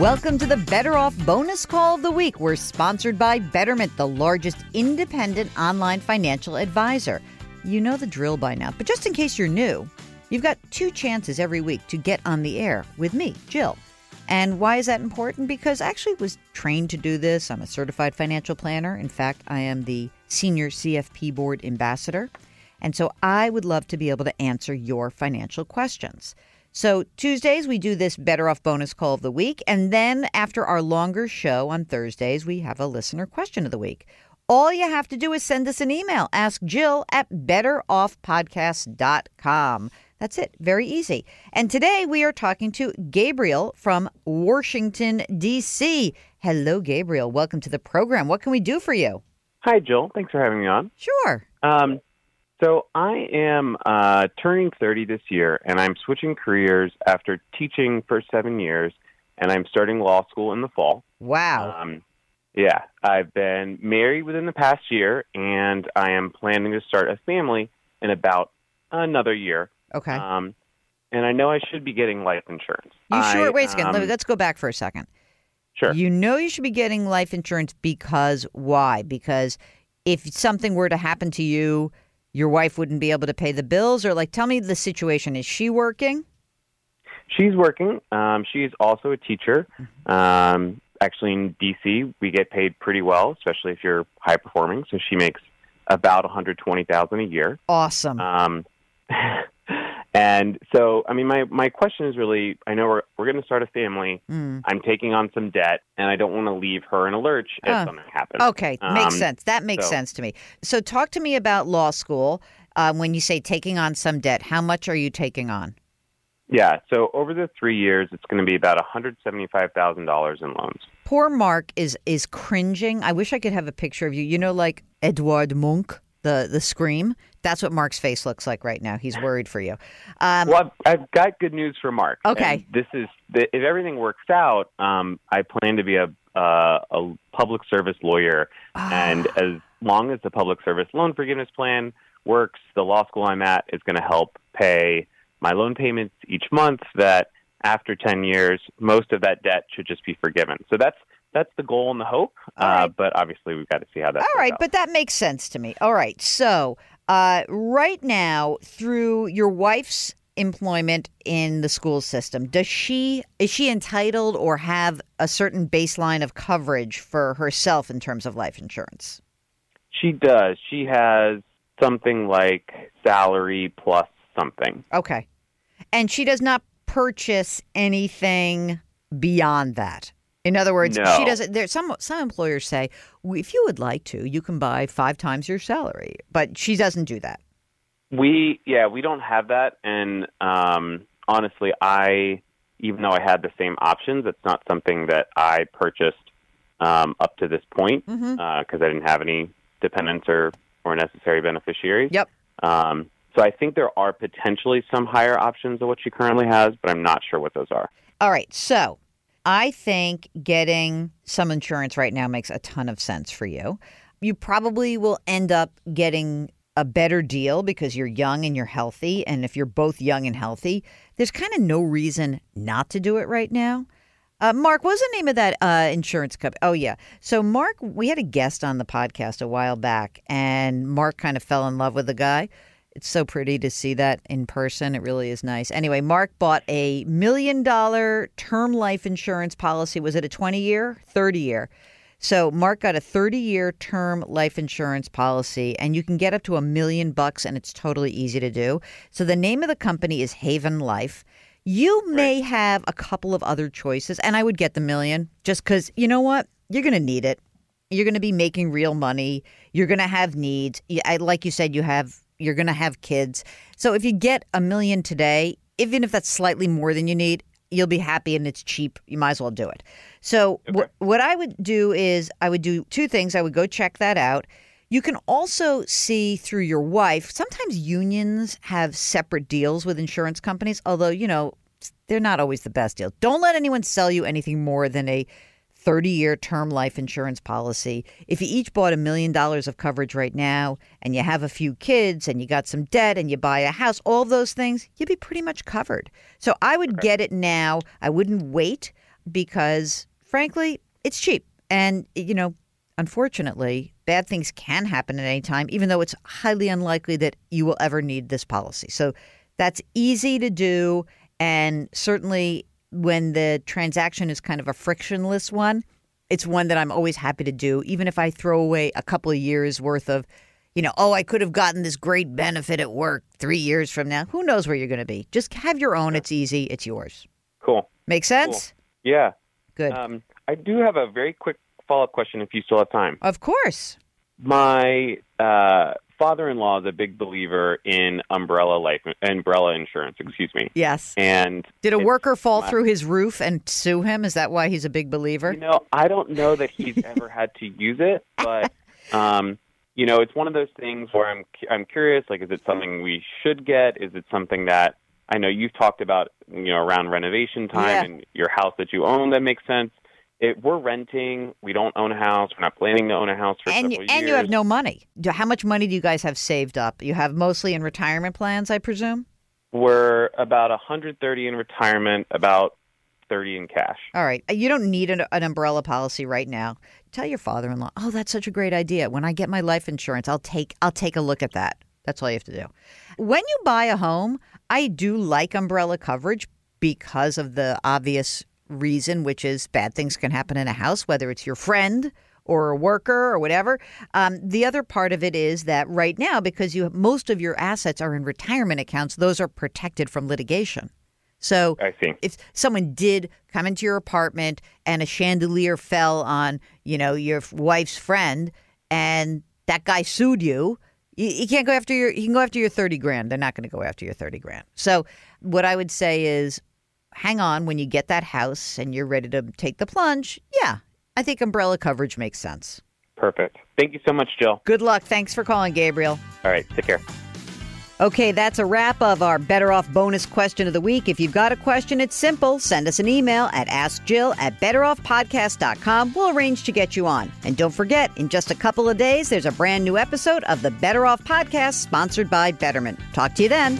Welcome to the Better Off Bonus Call of the Week. We're sponsored by Betterment, the largest independent online financial advisor. You know the drill by now, but just in case you're new, you've got two chances every week to get on the air with me, Jill. And why is that important? Because I actually was trained to do this. I'm a certified financial planner. In fact, I am the senior CFP board ambassador. And so I would love to be able to answer your financial questions. So Tuesdays we do this better off bonus call of the week and then after our longer show on Thursdays we have a listener question of the week. All you have to do is send us an email. Ask Jill at betteroffpodcast.com. That's it. Very easy. And today we are talking to Gabriel from Washington, D.C. Hello, Gabriel. Welcome to the program. What can we do for you? Hi, Jill. Thanks for having me on. Sure. Um, so I am uh, turning 30 this year, and I'm switching careers after teaching for seven years, and I'm starting law school in the fall. Wow. Um, yeah, I've been married within the past year, and I am planning to start a family in about another year. Okay. Um, and I know I should be getting life insurance. you sure? I, Wait a second. Um, Let's go back for a second. Sure. You know you should be getting life insurance because why? Because if something were to happen to you, your wife wouldn't be able to pay the bills, or like, tell me the situation. Is she working? She's working. Um, she's also a teacher. Um, actually, in DC, we get paid pretty well, especially if you're high performing. So she makes about 120,000 a year. Awesome. Um, and so, I mean, my my question is really: I know we're we're going to start a family. Mm. I'm taking on some debt, and I don't want to leave her in a lurch if Ah. something happens. Okay, makes Um, sense. That makes so- sense to me. So, talk to me about law school. Uh, when you say taking on some debt, how much are you taking on? Yeah. So over the three years, it's going to be about 175 thousand dollars in loans. Poor Mark is is cringing. I wish I could have a picture of you. You know, like Edward Munch, the the scream. That's what Mark's face looks like right now. He's worried for you. Um, Well, I've, I've got good news for Mark. Okay. And this is the, if everything works out. Um, I plan to be a uh, a public service lawyer, and Ah. as long as the public service loan forgiveness plan works, the law school I'm at is going to help pay my loan payments each month. That after ten years, most of that debt should just be forgiven. So that's that's the goal and the hope. All uh. But obviously, we've got to see how that. All right, out. but that makes sense to me. All right, so uh, right now, through your wife's employment in the school system, does she is she entitled or have a certain baseline of coverage for herself in terms of life insurance? She does. She has something like salary plus something. Okay, and she does not purchase anything beyond that. In other words, she doesn't. There, some some employers say, if you would like to, you can buy five times your salary, but she doesn't do that. We yeah, we don't have that and um honestly I even though I had the same options, it's not something that I purchased um up to this point because I didn't have any dependents or or necessary beneficiaries. Yep. Um so I think there are potentially some higher options than what she currently has, but I'm not sure what those are. All right. So I think getting some insurance right now makes a ton of sense for you. You probably will end up getting a better deal because you're young and you're healthy. And if you're both young and healthy, there's kind of no reason not to do it right now. Uh, Mark, what was the name of that uh, insurance company? Oh, yeah. So, Mark, we had a guest on the podcast a while back, and Mark kind of fell in love with the guy. It's so pretty to see that in person. It really is nice. Anyway, Mark bought a million dollar term life insurance policy. Was it a 20 year, 30 year? So Mark got a 30 year term life insurance policy and you can get up to a million bucks and it's totally easy to do. So the name of the company is Haven Life. You may have a couple of other choices and I would get the million just cuz you know what? You're going to need it. You're going to be making real money. You're going to have needs. Like you said, you have you're going to have kids. So if you get a million today, even if that's slightly more than you need, you'll be happy and it's cheap. You might as well do it. So wh- what I would do is I would do two things. I would go check that out. You can also see through your wife. Sometimes unions have separate deals with insurance companies, although, you know, they're not always the best deal. Don't let anyone sell you anything more than a 30 year term life insurance policy. If you each bought a million dollars of coverage right now and you have a few kids and you got some debt and you buy a house, all those things, you'd be pretty much covered. So I would get it now. I wouldn't wait. because, frankly, it's cheap. And, you know, unfortunately, bad things can happen at any time, even though it's highly unlikely that you will ever need this policy. So that's easy to do. And certainly when the transaction is kind of a frictionless one, it's one that I'm always happy to do, even if I throw away a couple of years worth of, you know, oh, I could have gotten this great benefit at work three years from now. Who knows where you're going to be? Just have your own. It's easy. It's yours. Cool. Make sense? Cool. Yeah. Good. Um, I do have a very quick follow up question if you still have time. Of course. My uh, father-in-law is a big believer in umbrella life umbrella insurance. Excuse me. Yes. And did a worker fall through his roof and sue him? Is that why he's a big believer? You know, I don't know that he's ever had to use it, but um, you know, it's one of those things where I'm I'm curious. Like, is it something we should get? Is it something that I know you've talked about? You know, around renovation time Yeah. and your house that you own that makes sense. It, we're renting. We don't own a house. We're not planning to own a house for and you, several and years. you have no money. How much money do you guys have saved up? You have mostly in retirement plans, I presume. We're about 130 in retirement, about 30 in cash. All right. You don't need an, an umbrella policy right now. Tell your father-in-law, "Oh, that's such a great idea. When I get my life insurance, I'll take I'll take a look at that." That's all you have to do. When you buy a home, I do like umbrella coverage because of the obvious reason, which is bad things can happen in a house, whether it's your friend or a worker or whatever. Um, the other part of it is that right now, because you most of your assets are in retirement accounts, those are protected from litigation. So I see. if someone did come into your apartment and a chandelier fell on, you know, your wife's friend, and that guy sued you, you, you can't go after your. You can go after your thirty grand. They're not going to go after your thirty grand. So what I would say is, hang on when you get that house and you're ready to take the plunge. Yeah, I think umbrella coverage makes sense. Perfect. Thank you so much, Jill. Good luck. Thanks for calling, Gabriel. All right. Take care. Okay, that's a wrap of our Better Off bonus question of the week. If you've got a question, it's simple. Send us an email at AskJill at betteroffpodcast.com. We'll arrange to get you on. And don't forget, in just a couple of days, there's a brand new episode of the Better Off Podcast sponsored by Betterment. Talk to you then.